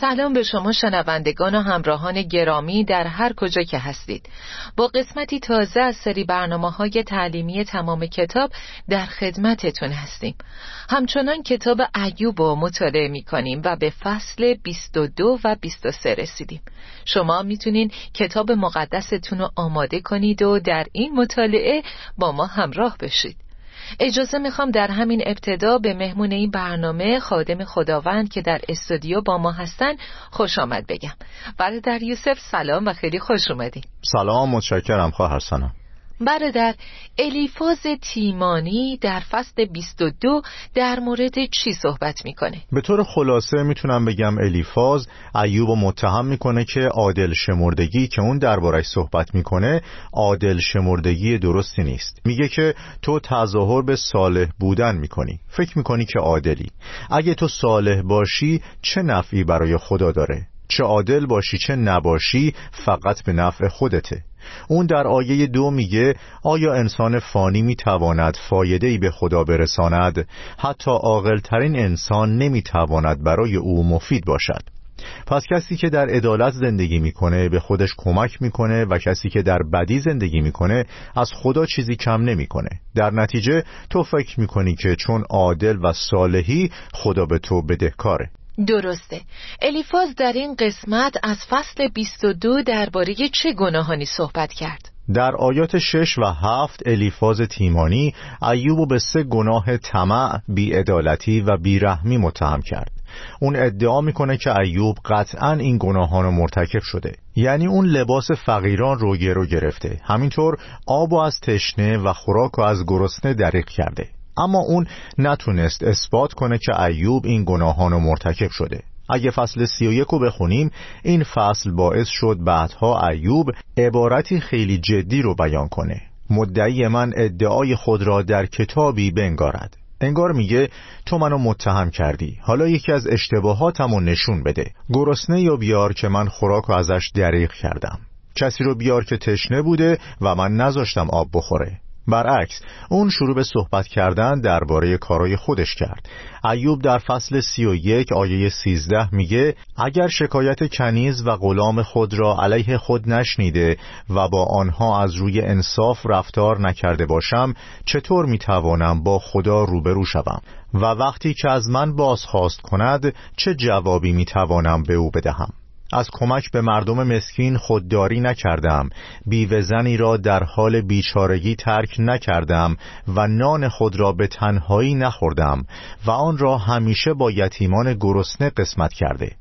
سلام به شما شنوندگان و همراهان گرامی در هر کجا که هستید. با قسمتی تازه از سری برنامه های تعلیمی تمام کتاب در خدمتتون هستیم. همچنان کتاب ایوب رو مطالعه می کنیم و به فصل 22 و 23 رسیدیم. شما می‌تونین کتاب مقدستون رو آماده کنید و در این مطالعه با ما همراه بشید. اجازه می‌خوام در همین ابتدا به مهمون این برنامه خادم خداوند که در استودیو با ما هستن خوش آمد بگم. برادر یوسف سلام و خیلی خوش اومدین. سلام متشکرم خواهر سنم برادر الیفاز تیمانی در فصل 22 در مورد چی صحبت می‌کنه؟ به طور خلاصه می‌تونم بگم الیفاز ایوب متهم می‌کنه که عادل شمردگی که اون دربارش صحبت می‌کنه عادل شمردگی درستی نیست. میگه که تو تظاهر به صالح بودن می‌کنی. فکر می‌کنی که عادلی. اگه تو صالح باشی چه نفعی برای خدا داره؟ چه عادل باشی چه نباشی فقط به نفع خودته. اون در آیه دو میگه آیا انسان فانی می‌تواند فایده ای به خدا برساند؟ حتی عاقلترین انسان نمی‌تواند برای او مفید باشد. پس کسی که در عدالت زندگی می‌کنه به خودش کمک می‌کنه و کسی که در بدی زندگی می‌کنه از خدا چیزی کم نمی‌کنه. در نتیجه تو فکر می‌کنی که چون عادل و صالحی خدا به تو بدهکاره. درسته. الیفاز در این قسمت از فصل 22 درباره چه گناهانی صحبت کرد؟ در آیات 6 و 7 الیفاز تیمانی ایوب به سه گناه طمع، بیعدالتی و بیرحمی متهم کرد. اون ادعا می‌کنه که ایوب قطعا این گناهان رو مرتکب شده. یعنی اون لباس فقیران رو گرو گرفته. همینطور آب و از تشنه و خوراک و از گرسنه دریق کرده. اما اون نتونست اثبات کنه که ایوب این گناهان رو مرتکب شده. اگه فصل سی و یک رو بخونیم این فصل باعث شد بعدها ایوب عبارتی خیلی جدی رو بیان کنه. مدعی من ادعای خود را در کتابی بنگارد. انگار میگه تو منو متهم کردی. حالا یکی از اشتباهاتمو نشون بده. گرسنه یا بیار که من خوراک و ازش دریغ کردم. کسی رو بیار که تشنه بوده و من نذاشتم آب بخوره. برعکس اون شروع به صحبت کردن درباره کارای خودش کرد. ایوب در فصل سی و یک آیه سیزده میگه اگر شکایت کنیز و غلام خود را علیه خود نشنیده و با آنها از روی انصاف رفتار نکرده باشم چطور می‌توانم با خدا روبرو شوم؟ و وقتی که از من بازخواست کند چه جوابی می‌توانم به او بدهم؟ از کمک به مردم مسکین خودداری نکردم. بیوزنی را در حال بیچارگی ترک نکردم و نان خود را به تنهایی نخوردم و آن را همیشه با یتیمان گرسنه قسمت کرده.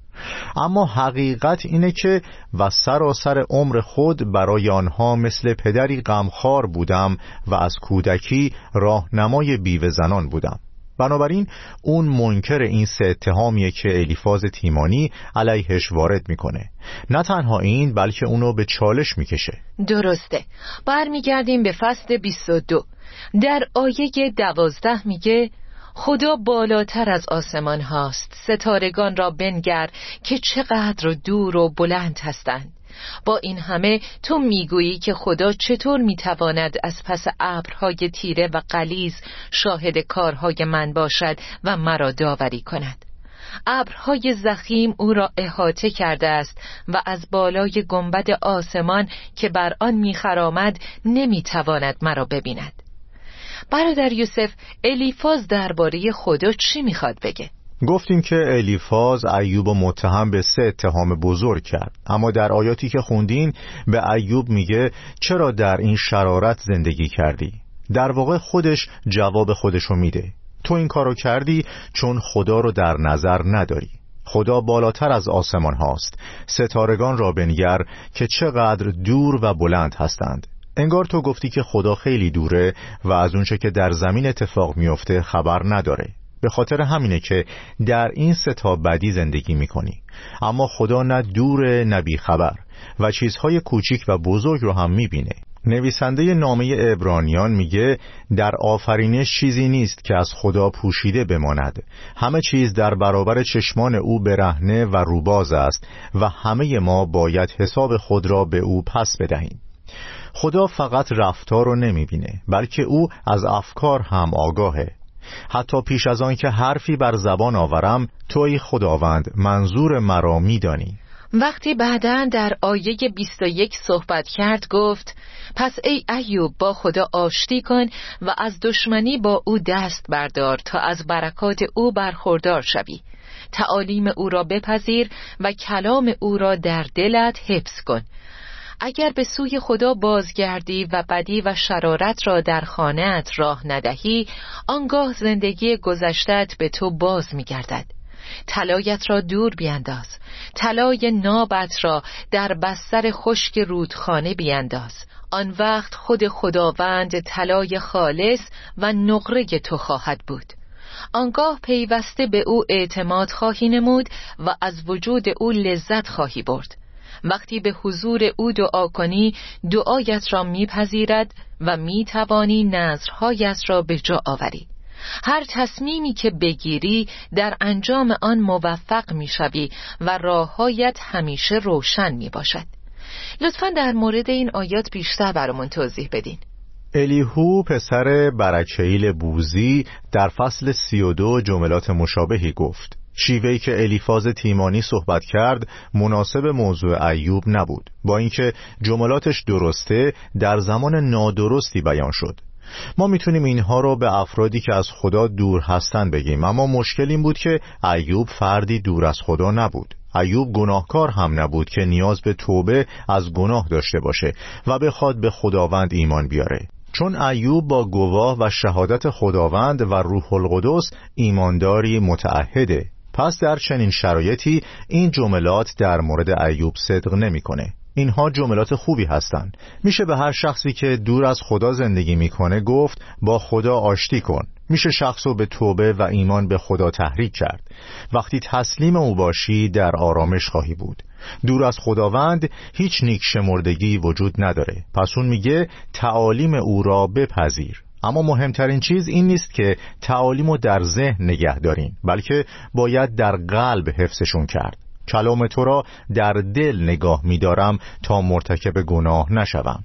اما حقیقت اینه که و سراسر عمر خود برای آنها مثل پدری غمخوار بودم و از کودکی راهنمای بیوزنان بودم. بنابراین اون منکر این سه اتهامیه که الیفاز تیمانی علیهش وارد می‌کنه. نه تنها این بلکه اونو به چالش می‌کشه. درسته. برمیگردیم به فصل 22 در آیه دوازده میگه خدا بالاتر از آسمان هاست. ستارگان را بنگر که چقدر دور و بلند هستند. با این همه تو می‌گویی که خدا چطور می‌تواند از پس ابرهای تیره و قلیز شاهد کارهای من باشد و مرا داوری کند ابرهای زخیم او را احاطه کرده است و از بالای گنبد آسمان که بر آن میخرامد نمی‌تواند مرا ببیند برادر یوسف الیفاز درباره خدا چی می‌خواد بگه؟ گفتیم که الیفاز ایوب متهم به سه اتهام بزرگ کرد. اما در آیاتی که خوندین به ایوب میگه چرا در این شرارت زندگی کردی؟ در واقع خودش جواب خودشو میده. تو این کارو کردی چون خدا رو در نظر نداری. خدا بالاتر از آسمان هاست. ستارگان را بنگر که چقدر دور و بلند هستند. انگار تو گفتی که خدا خیلی دوره و از اونچه که در زمین اتفاق میفته خبر نداره. به خاطر همینه که در این ستا بدی زندگی می‌کنی. اما خدا نه دور نه خبر و چیزهای کوچیک و بزرگ رو هم می‌بینه. نویسنده نامه ابرانیان میگه در آفرینش چیزی نیست که از خدا پوشیده بماند. همه چیز در برابر چشمان او برهنه و روباز است و همه ما باید حساب خود را به او پس بدهیم. خدا فقط رفتار رو نمی‌بینه بلکه او از افکار هم آگاهه. حتی پیش از آن که حرفی بر زبان آورم توی خداوند منظور مرا میدانی. وقتی بعدا در آیه 21 صحبت کرد گفت پس ای ایوب با خدا آشتی کن و از دشمنی با او دست بردار تا از برکات او برخوردار شوی. تعالیم او را بپذیر و کلام او را در دلت حفظ کن. اگر به سوی خدا بازگردی و بدی و شرارت را در خانهت راه ندهی آنگاه زندگی گذشتت به تو باز میگردد. طلایت را دور بینداز. طلای نابت را در بستر خشک رودخانه بینداز. آن وقت خود خداوند طلای خالص و نقره تو خواهد بود. آنگاه پیوسته به او اعتماد خواهی نمود و از وجود او لذت خواهی برد. وقتی به حضور او دعا کنی دعایت را میپذیرد و می‌توانی نظرهایت را به جا آوری. هر تصمیمی که بگیری در انجام آن موفق می‌شوی و راههایت همیشه روشن می باشد لطفا در مورد این آیات بیشتر برامون توضیح بدین. الیهو پسر برکیل بوزی در فصل سی و دو جملات مشابهی گفت. شیوهی که الیفاز تیمانی صحبت کرد مناسب موضوع ایوب نبود. با اینکه جملاتش درسته در زمان نادرستی بیان شد. ما می‌تونیم اینها رو به افرادی که از خدا دور هستن بگیم اما مشکل این بود که ایوب فردی دور از خدا نبود. ایوب گناهکار هم نبود که نیاز به توبه از گناه داشته باشه و بخواد به خداوند ایمان بیاره. چون ایوب با گواه و شهادت خداوند و روح القدس ایمانداری متعهده پس در چنین شرایطی این جملات در مورد ایوب صدق نمی‌کنه. اینها جملات خوبی هستند. میشه به هر شخصی که دور از خدا زندگی می‌کنه گفت با خدا آشتی کن. میشه شخص رو به توبه و ایمان به خدا تحریک کرد. وقتی تسلیم او باشی در آرامش خواهی بود. دور از خداوند هیچ نیک شمردگی وجود نداره. پس اون میگه تعالیم او را بپذیر. اما مهمترین چیز این نیست که تعالیم رو در ذهن نگه دارین بلکه باید در قلب حفظشون کرد. کلام تو را در دل نگاه میدارم تا مرتکب گناه نشوم.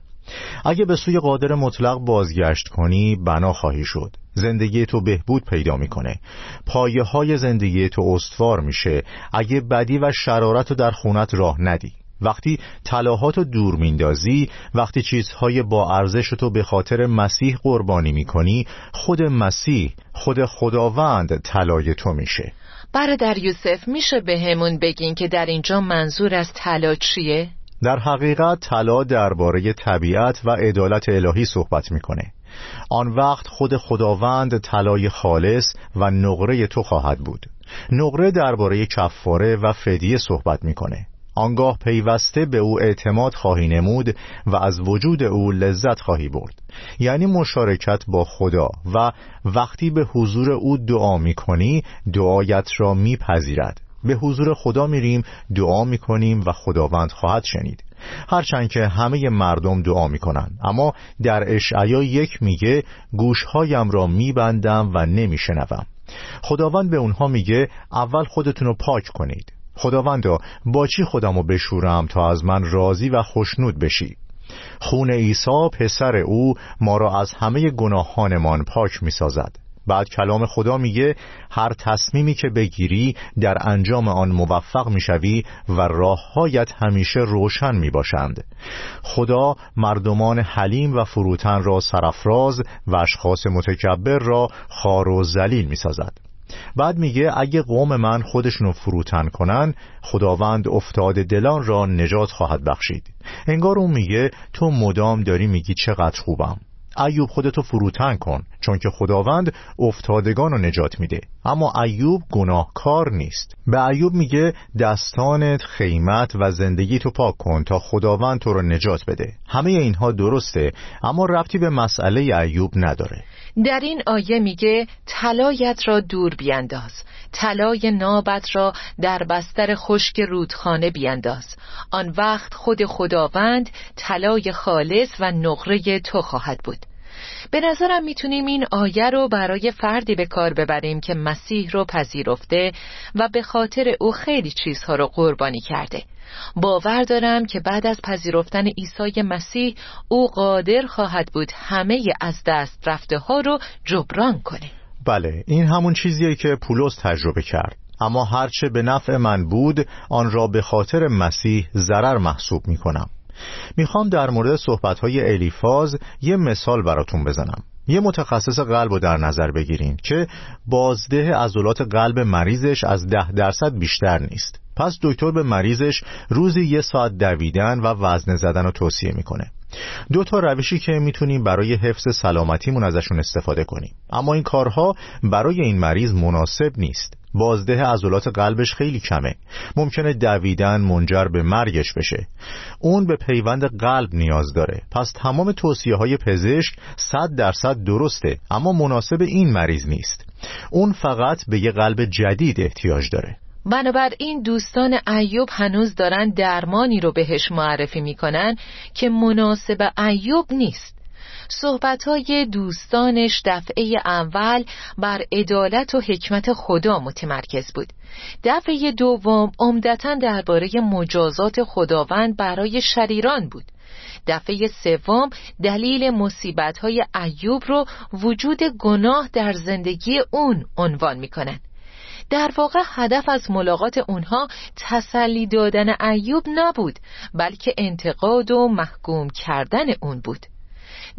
اگه به سوی قادر مطلق بازگشت کنی بنا خواهی شد. زندگی تو بهبود پیدا می‌کنه. پایه های زندگی تو استوار میشه. اگه بدی و شرارت رو در خونت راه ندی. وقتی طلاهات رو دور میندازی وقتی چیزهای با ارزش تو به خاطر مسیح قربانی می‌کنی خود مسیح خود خداوند طلای تو میشه. برادر یوسف میشه به همون بگین که در اینجا منظور از طلا چیه؟ در حقیقت طلا درباره طبیعت و عدالت الهی صحبت می‌کنه. آن وقت خود خداوند طلای خالص و نقره تو خواهد بود. نقره درباره کفاره و فدیه صحبت می‌کنه. آنگاه پیوسته به او اعتماد خواهی نمود و از وجود او لذت خواهی برد. یعنی مشارکت با خدا و وقتی به حضور او دعا می کنی دعایت را میپذیرد به حضور خدا میریم دعا می‌کنیم و خداوند خواهد شنید. هرچند که همه مردم دعا می‌کنن اما در اشعیا یک میگه گوشهایم را میبندم و نمیشنوم خداوند به اونها میگه اول خودتون رو پاک کنید. خداوندا با چی خودمو بشورم تا از من راضی و خوشنود بشی؟ خون عیسی پسر او ما را از همه گناهانمان پاک می سازد بعد کلام خدا میگه هر تصمیمی که بگیری در انجام آن موفق می‌شوی و راههایت همیشه روشن می باشند خدا مردمان حلیم و فروتن را سرفراز و اشخاص متکبر را خار و زلیل می سازد بعد میگه اگه قوم من خودشونو فروتن کنن خداوند افتاد دلان را نجات خواهد بخشید. انگار اون میگه تو مدام داری میگی چقدر خوبم. ایوب خودتو فروتن کن چون که خداوند افتادگان رو نجات میده. اما ایوب گناهکار نیست. به ایوب میگه دستانت خیمت و زندگی تو پاک کن تا خداوند تو رو نجات بده. همه اینها درسته اما ربطی به مسئله ایوب نداره. در این آیه میگه طلایت را دور بینداز. طلای نابت را در بستر خشک رودخانه بینداز. آن وقت خود خداوند طلای خالص و نقره تو خواهد بود. به نظرم می‌تونیم این آیه رو برای فردی به کار ببریم که مسیح رو پذیرفته و به خاطر او خیلی چیزها رو قربانی کرده. باور دارم که بعد از پذیرفتن عیسی مسیح او قادر خواهد بود همه از دست رفته ها رو جبران کنه. بله این همون چیزیه که پولس تجربه کرد. اما هرچه به نفع من بود آن را به خاطر مسیح ضرر محسوب می کنم می‌خوام در مورد صحبتهای الیفاز یه مثال براتون بزنم. یه متخصص قلب رو در نظر بگیرین که بازده عضلات قلب مریضش از ده درصد بیشتر نیست. پس دکتر به مریضش روزی یه ساعت دویدن و وزن زدن رو توصیه می‌کنه. دو تا روشی که می‌تونیم برای حفظ سلامتیمون ازشون استفاده کنیم. اما این کارها برای این مریض مناسب نیست. بازده عضلات قلبش خیلی کمه. ممکنه دویدن منجر به مرگش بشه. اون به پیوند قلب نیاز داره. پس تمام توصیه های پزشک صد درصد درسته اما مناسب این مریض نیست. اون فقط به یه قلب جدید احتیاج داره. بنابراین دوستان ایوب هنوز دارن درمانی رو بهش معرفی می‌کنن که مناسب ایوب نیست. صحبتهای دوستانش دفعه اول بر عدالت و حکمت خدا متمرکز بود. دفعه دوم عمدتا درباره مجازات خداوند برای شریران بود. دفعه سوم دلیل مصیبتهای ایوب رو وجود گناه در زندگی اون عنوان می‌کنن. در واقع هدف از ملاقات اونها تسلی دادن ایوب نبود بلکه انتقاد و محکوم کردن اون بود.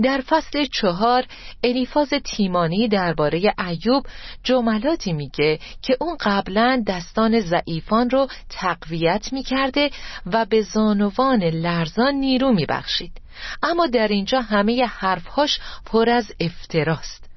در فصل چهار الیفاز تیمانی درباره ایوب جملاتی میگه که اون قبلا دستان ضعیفان رو تقویت می‌کرده و به زانوان لرزان نیرو میبخشید. اما در اینجا همه حرفهاش پر از افتراست.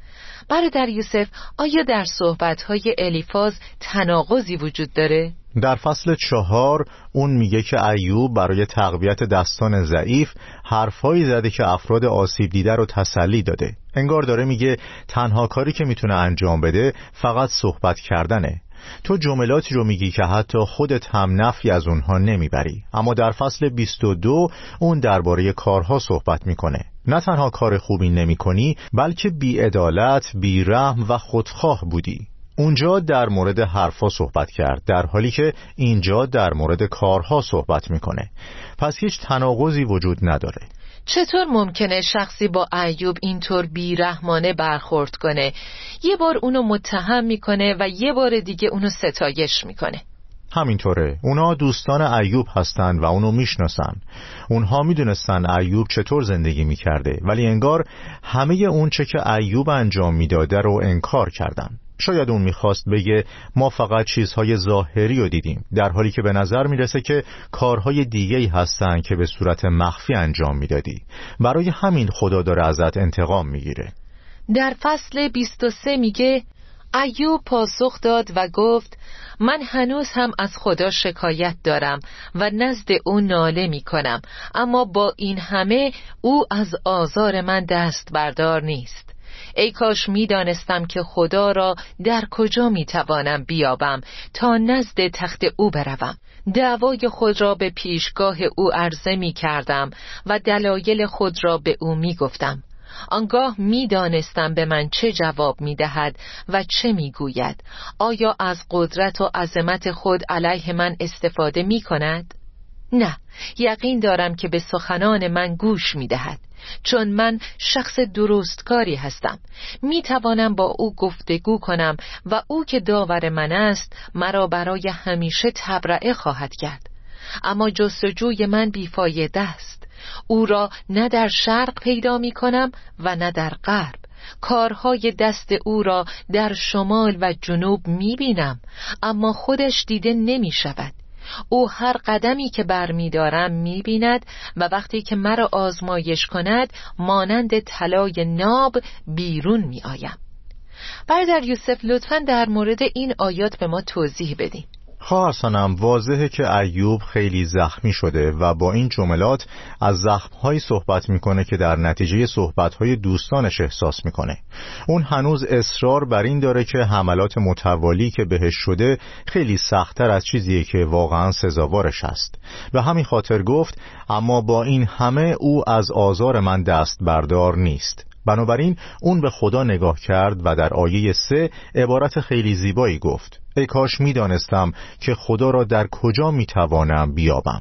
برادر یوسف آیا در صحبتهای الیفاز تناقضی وجود داره؟ در فصل چهار اون میگه که ایوب برای تقویت دستان ضعیف حرفهایی زده که افراد آسیب دیده رو تسلی داده انگار داره میگه تنها کاری که می‌تونه انجام بده فقط صحبت کردنه تو جملاتی رو میگی که حتی خودت هم نفی از اونها نمی‌بری. اما در فصل 22 اون درباره کارها صحبت می‌کنه. نه تنها کار خوبی نمی کنی بلکه بیعدالت، بیرحم و خودخواه بودی. اونجا در مورد حرفا صحبت کرد در حالی که اینجا در مورد کارها صحبت می‌کنه. پس هیچ تناقضی وجود نداره. چطور ممکنه شخصی با ایوب اینطور بیرحمانه برخورد کنه؟ یه بار اونو متهم می‌کنه و یه بار دیگه اونو ستایش می‌کنه. همینطوره. اونا دوستان ایوب هستن و اونو می‌شناسن. اونها می‌دونستن ایوب چطور زندگی می‌کرده ولی انگار همه اون چه که ایوب انجام می‌داده رو انکار کردن. شاید اون می‌خواست بگه ما فقط چیزهای ظاهری رو دیدیم در حالی که به نظر می‌رسه که کارهای دیگه هستن که به صورت مخفی انجام می‌دادی. برای همین خدا داره ازت انتقام می‌گیره. در فصل 23 میگه ایوب پاسخ داد و گفت من هنوز هم از خدا شکایت دارم و نزد او ناله می کنم اما با این همه او از آزار من دست بردار نیست. ای کاش می دانستم که خدا را در کجا می توانم بیابم تا نزد تخت او بروم. دعوای خود را به پیشگاه او عرضه می کردم و دلایل خود را به او می گفتم آنگاه می‌دانستم به من چه جواب می‌دهد و چه می‌گوید. آیا از قدرت و عظمت خود علیه من استفاده می کند؟ نه. یقین دارم که به سخنان من گوش می دهد چون من شخص درستکاری هستم. می توانم با او گفتگو کنم و او که داور من است مرا برای همیشه تبرعه خواهد کرد. اما جستجوی من بیفایده است. او را نه در شرق پیدا می کنم و نه در غرب. کارهای دست او را در شمال و جنوب می بینم اما خودش دیده نمی شود او هر قدمی که برمیدارم می بیند و وقتی که مرا آزمایش کند مانند طلای ناب بیرون می آیم. برادر یوسف لطفا در مورد این آیات به ما توضیح بدین. خواهر سنم واضحه که ایوب خیلی زخمی شده و با این جملات از زخمهایی صحبت می‌کنه که در نتیجه صحبتهای دوستانش احساس می‌کنه. اون هنوز اصرار بر این داره که حملات متوالی که بهش شده خیلی سختتر از چیزیه که واقعا سزاوارش است به همین خاطر گفت اما با این همه او از آزار من دست بردار نیست. بنابراین اون به خدا نگاه کرد و در آیه سه عبارت خیلی زیبایی گفت. ای کاش می‌دانستم که خدا را در کجا می‌توانم بیابم.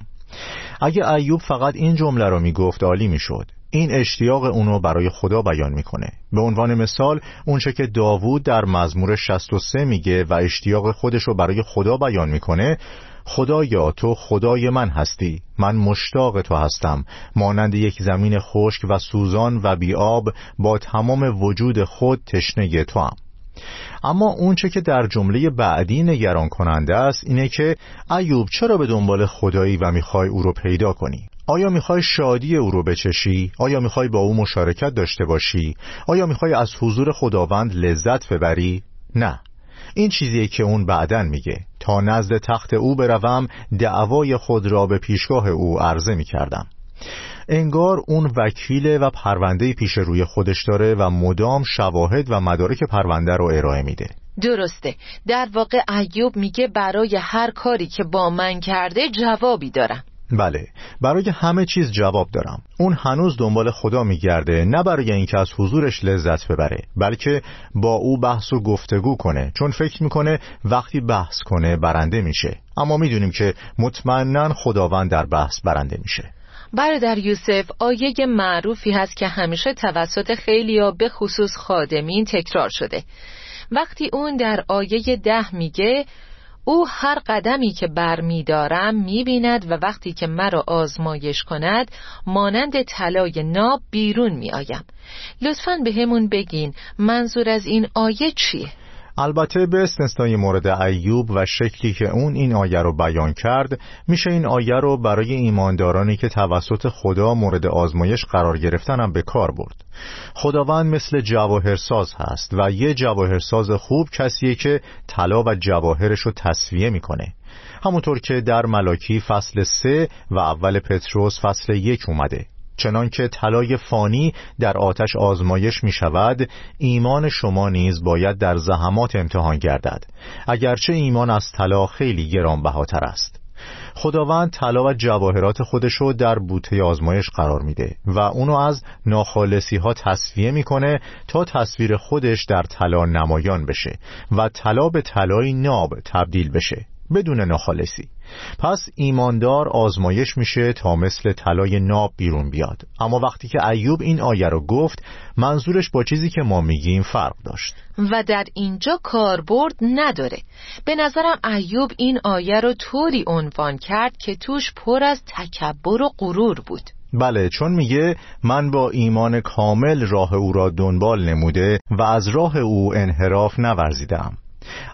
اگه ایوب فقط این جمله را می‌گفت عالی می‌شد. این اشتیاق اونو برای خدا بیان می‌کنه. به عنوان مثال اونچه که داوود در مزمور 63 میگه و اشتیاق خودش رو برای خدا بیان می‌کنه خدایا تو خدای من هستی من مشتاق تو هستم مانند یک زمین خشک و سوزان و بیاب با تمام وجود خود تشنه تو هم. اما اونچه که در جمله بعدی نگران کننده است اینه که ایوب چرا به دنبال خدایی و می‌خوای او رو پیدا کنی آیا می‌خوای شادی او رو بچشی؟ آیا می‌خوای با او مشارکت داشته باشی؟ آیا می‌خوای از حضور خداوند لذت ببری؟ نه این چیزیه که اون بعدن میگه تا نزد تخت او بروم دعوای خود را به پیشگاه او عرضه می‌کردم. انگار اون وکیل و پرونده پیش روی خودش داره و مدام شواهد و مدارک پرونده رو ارائه میده. درسته. در واقع ایوب میگه برای هر کاری که با من کرده جوابی دارم. بله برای همه چیز جواب دارم. اون هنوز دنبال خدا میگرده نه برای اینکه از حضورش لذت ببره بلکه با او بحث و گفتگو کنه. چون فکر می‌کنه وقتی بحث کنه برنده میشه. اما می‌دونیم که مطمئنا خداوند در بحث برنده میشه. برادر یوسف آیه معروفی هست که همیشه توسط خیلیا به خصوص خادمین تکرار شده. وقتی اون در آیه ده میگه او هر قدمی که بر می دارم می بیند و وقتی که مرا آزمایش کند مانند طلای ناب بیرون می آیم لطفا به همون بگین منظور از این آیه چیه؟ البته به استثنای مورد ایوب و شکلی که اون این آیه رو بیان کرد میشه این آیه رو برای ایماندارانی که توسط خدا مورد آزمایش قرار گرفتن هم به کار برد. خداوند مثل جواهرساز هست و یه جواهرساز خوب کسیه که طلا و جواهرش رو تصفیه می‌کنه. همونطور که در ملاکی فصل سه و اول پتروس فصل یک اومده. چنانکه طلای فانی در آتش آزمایش می شود ایمان شما نیز باید در زحمات امتحان گردد. اگرچه ایمان از طلا خیلی گرانبهاتر است. خداوند طلا و جواهرات خودشو در بوته آزمایش قرار میده و اونو از ناخالصی ها تصفیه می‌کنه تا تصویر خودش در طلا نمایان بشه و طلا به طلای ناب تبدیل بشه بدون ناخالصی. پس ایماندار آزمایش میشه تا مثل طلای ناب بیرون بیاد. اما وقتی که ایوب این آیه رو گفت منظورش با چیزی که ما میگیم فرق داشت. و در اینجا کاربرد نداره. به نظرم ایوب این آیه رو طوری عنوان کرد که توش پر از تکبر و غرور بود. بله چون میگه من با ایمان کامل راه او را دنبال نموده و از راه او انحراف نورزیدم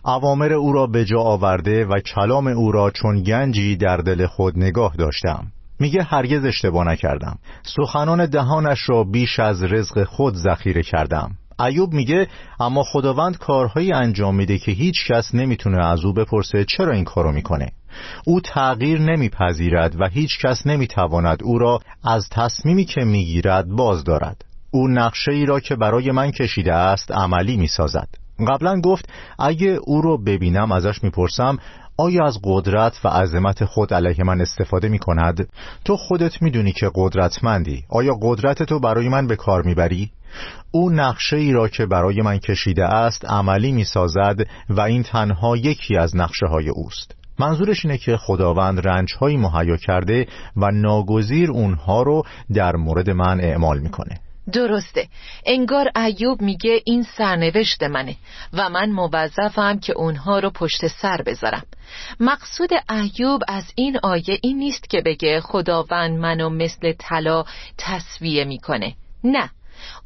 اوامر او را به جا آورده و کلام او را چون گنجی در دل خود نگاه داشتم. میگه هرگز اشتباه نکردم. سخنان دهانش را بیش از رزق خود ذخیره کردم. ایوب میگه اما خداوند کارهایی انجام میده که هیچ کس نمی‌تونه از او بپرسه چرا این کارو می‌کنه. او تغییر نمیپذیرد و هیچ کس نمی‌تواند او را از تصمیمی که می‌گیرد باز دارد او نقشه ای را که برای من کشیده است عملی می‌سازد. قبلا گفت اگه او رو ببینم ازش می‌پرسم آیا از قدرت و عظمت خود علیه من استفاده می کند؟ تو خودت می‌دونی که قدرتمندی آیا قدرت تو برای من به کار می‌بری؟ او نقشه ای را که برای من کشیده است عملی می سازد و این تنها یکی از نقشه های اوست منظورش اینه که خداوند رنج های مهیا کرده و ناگزیر اونها رو در مورد من اعمال می‌کنه درسته. انگار ایوب میگه این سرنوشت منه و من موظفم که اونها رو پشت سر بذارم. مقصود ایوب از این آیه این نیست که بگه خداوند منو مثل طلا تصویه می‌کنه. نه.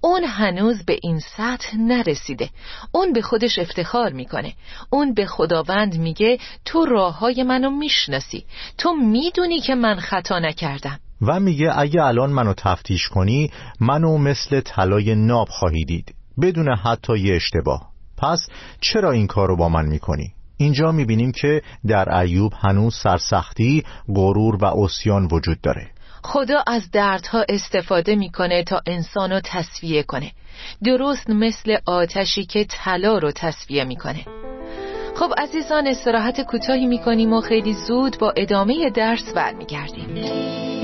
اون هنوز به این سطح نرسیده. اون به خودش افتخار می‌کنه. اون به خداوند میگه تو راه های منو می‌شناسی. تو می‌دونی که من خطا نکردم. و میگه اگه الان منو تفتیش کنی منو مثل طلای ناب خواهی دید. بدون حتی یه اشتباه. پس چرا این کار رو با من می‌کنی؟ اینجا می‌بینیم که در ایوب هنوز سرسختی، غرور و اسیان وجود داره. خدا از دردها استفاده می‌کنه تا انسانو تصفیه کنه. درست مثل آتشی که طلا رو تصفیه می‌کنه. خب عزیزان استراحت کوتاهی می‌کنیم و خیلی زود با ادامه درس برمیگردیم.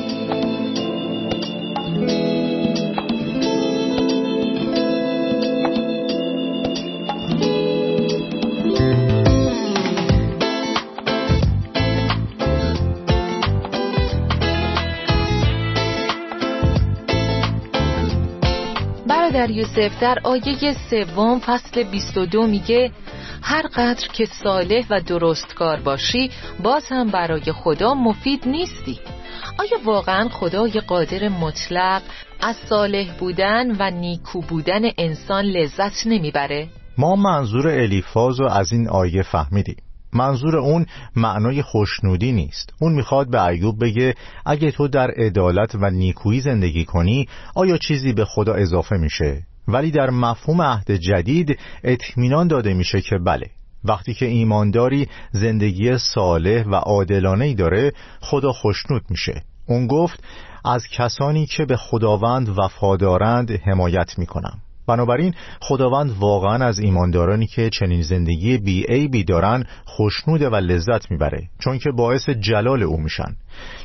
در یوسف در آیه سوم فصل 22 میگه هر قدر که صالح و درستکار باشی باز هم برای خدا مفید نیستی آیا واقعا خدای قادر مطلق از صالح بودن و نیکو بودن انسان لذت نمی‌بره؟ ما منظور الیفاز رو از این آیه فهمیدیم منظور اون معنای خوشنودی نیست. اون می‌خواد به ایوب بگه اگه تو در عدالت و نیکویی زندگی کنی آیا چیزی به خدا اضافه میشه؟ ولی در مفهوم عهد جدید اطمینان داده میشه که بله وقتی که ایمانداری زندگی صالح و عادلانه داره خدا خوشنود میشه. اون گفت از کسانی که به خداوند وفادارند حمایت می‌کنم. بنابراین خداوند واقعا از ایماندارانی که چنین زندگی بی ای بی دارن خوشنوده و لذت می‌بره چون که باعث جلال او میشن.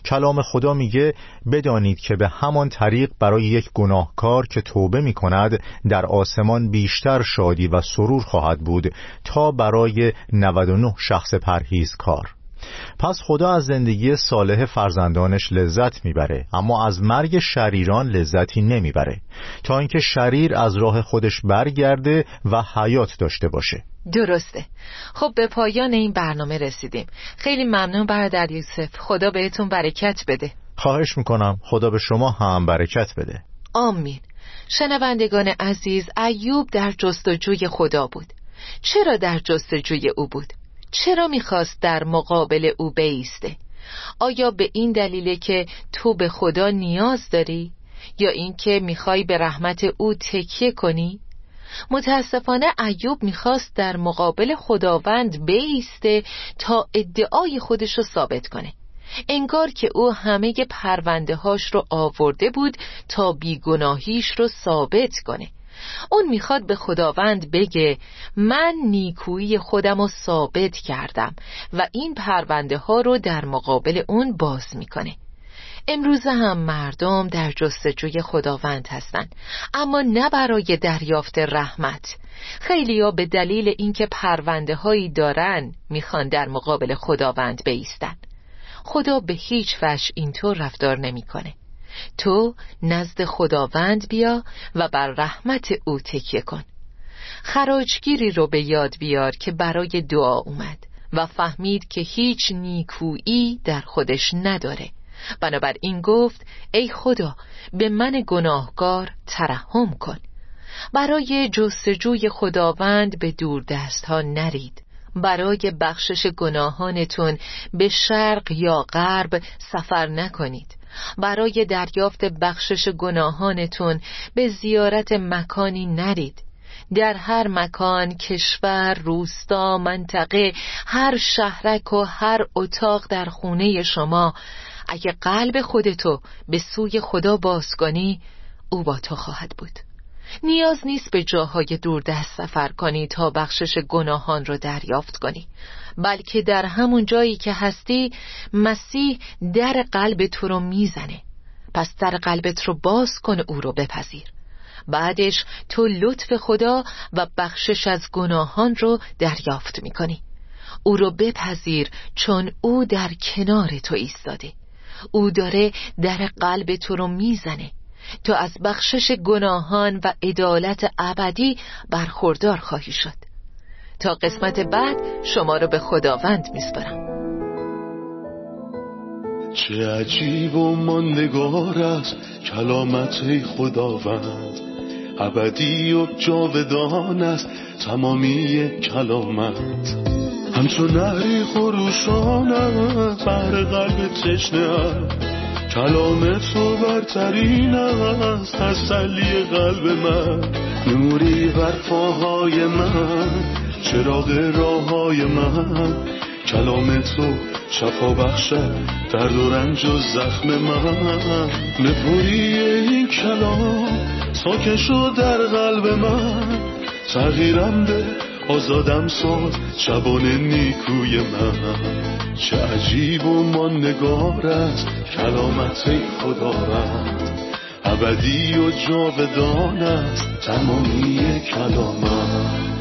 کلام خدا میگه بدانید که به همان طریق برای یک گناهکار که توبه می‌کند در آسمان بیشتر شادی و سرور خواهد بود تا برای 99 شخص پرهیزکار. پس خدا از زندگی صالح فرزندانش لذت می‌بره اما از مرگ شریران لذتی نمی‌بره. تا اینکه شریر از راه خودش برگرده و حیات داشته باشه. درسته. خب به پایان این برنامه رسیدیم. خیلی ممنون برادر یوسف. خدا بهتون برکت بده. خواهش می‌کنم. خدا به شما هم برکت بده. آمین. شنوندگان عزیز ایوب در جستجوی خدا بود. چرا در جستجوی او بود؟ چرا می‌خواست در مقابل او بیسته؟ آیا به این دلیله که تو به خدا نیاز داری؟ یا اینکه می‌خوای به رحمت او تکیه کنی؟ متاسفانه ایوب می‌خواست در مقابل خداوند بیسته تا ادعای خودش رو ثابت کنه انگار که او همه پرونده هاش رو آورده بود تا بیگناهیش رو ثابت کنه اون می‌خواد به خداوند بگه من نیکویی خودم رو ثابت کردم و این پرونده ها رو در مقابل اون باز می‌کنه. امروز هم مردم در جستجوی خداوند هستند اما نه برای دریافت رحمت. خیلیا به دلیل اینکه پرونده هایی دارن می‌خوان در مقابل خداوند بیستن. خدا به هیچ وجه اینطور رفتار نمی‌کنه. تو نزد خداوند بیا و بر رحمت او تکیه کن. خراجگیری رو به یاد بیار که برای دعا اومد و فهمید که هیچ نیکویی در خودش نداره. بنابراین گفت ای خدا به من گناهگار ترحم کن. برای جستجوی خداوند به دور دست ها نرید. برای بخشش گناهانتون به شرق یا غرب سفر نکنید. برای دریافت بخشش گناهانتون به زیارت مکانی نرید. در هر مکان کشور روستا منطقه هر شهرک و هر اتاق در خونه شما اگه قلب خودتو به سوی خدا باز او با تو خواهد بود. نیاز نیست به جاهای دست سفر کنی تا بخشش گناهان رو دریافت کنی. بلکه در همون جایی که هستی مسیح در قلب تو رو می‌زنه. پس در قلبت رو باز کن او رو بپذیر. بعدش تو لطف خدا و بخشش از گناهان رو دریافت می‌کنی. او رو بپذیر چون او در کنار تو ایستاده. او داره در قلب تو رو می‌زنه. تو از بخشش گناهان و عدالت ابدی برخوردار خواهی شد. تا قسمت بعد شما رو به خداوند میسپارم. چه عجیب و ماندگار است کلامت خداوند. ابدی و جاودان است تمامی کلامت. همچون نهری خروشان است بر قلب تشنه کلام تو برترین است تسلی قلب من. نوری بر من چراغ راه های من. کلام تو شفا بخشد درد و رنج و زخم من. نپوری این کلام ساکن شد در قلب من. تغییرم به آزادم ساز شبان نیکوی من. چه عجیب و ماندگار است کلامت خدا رد ابدی و جاودان است تمامی کلامت.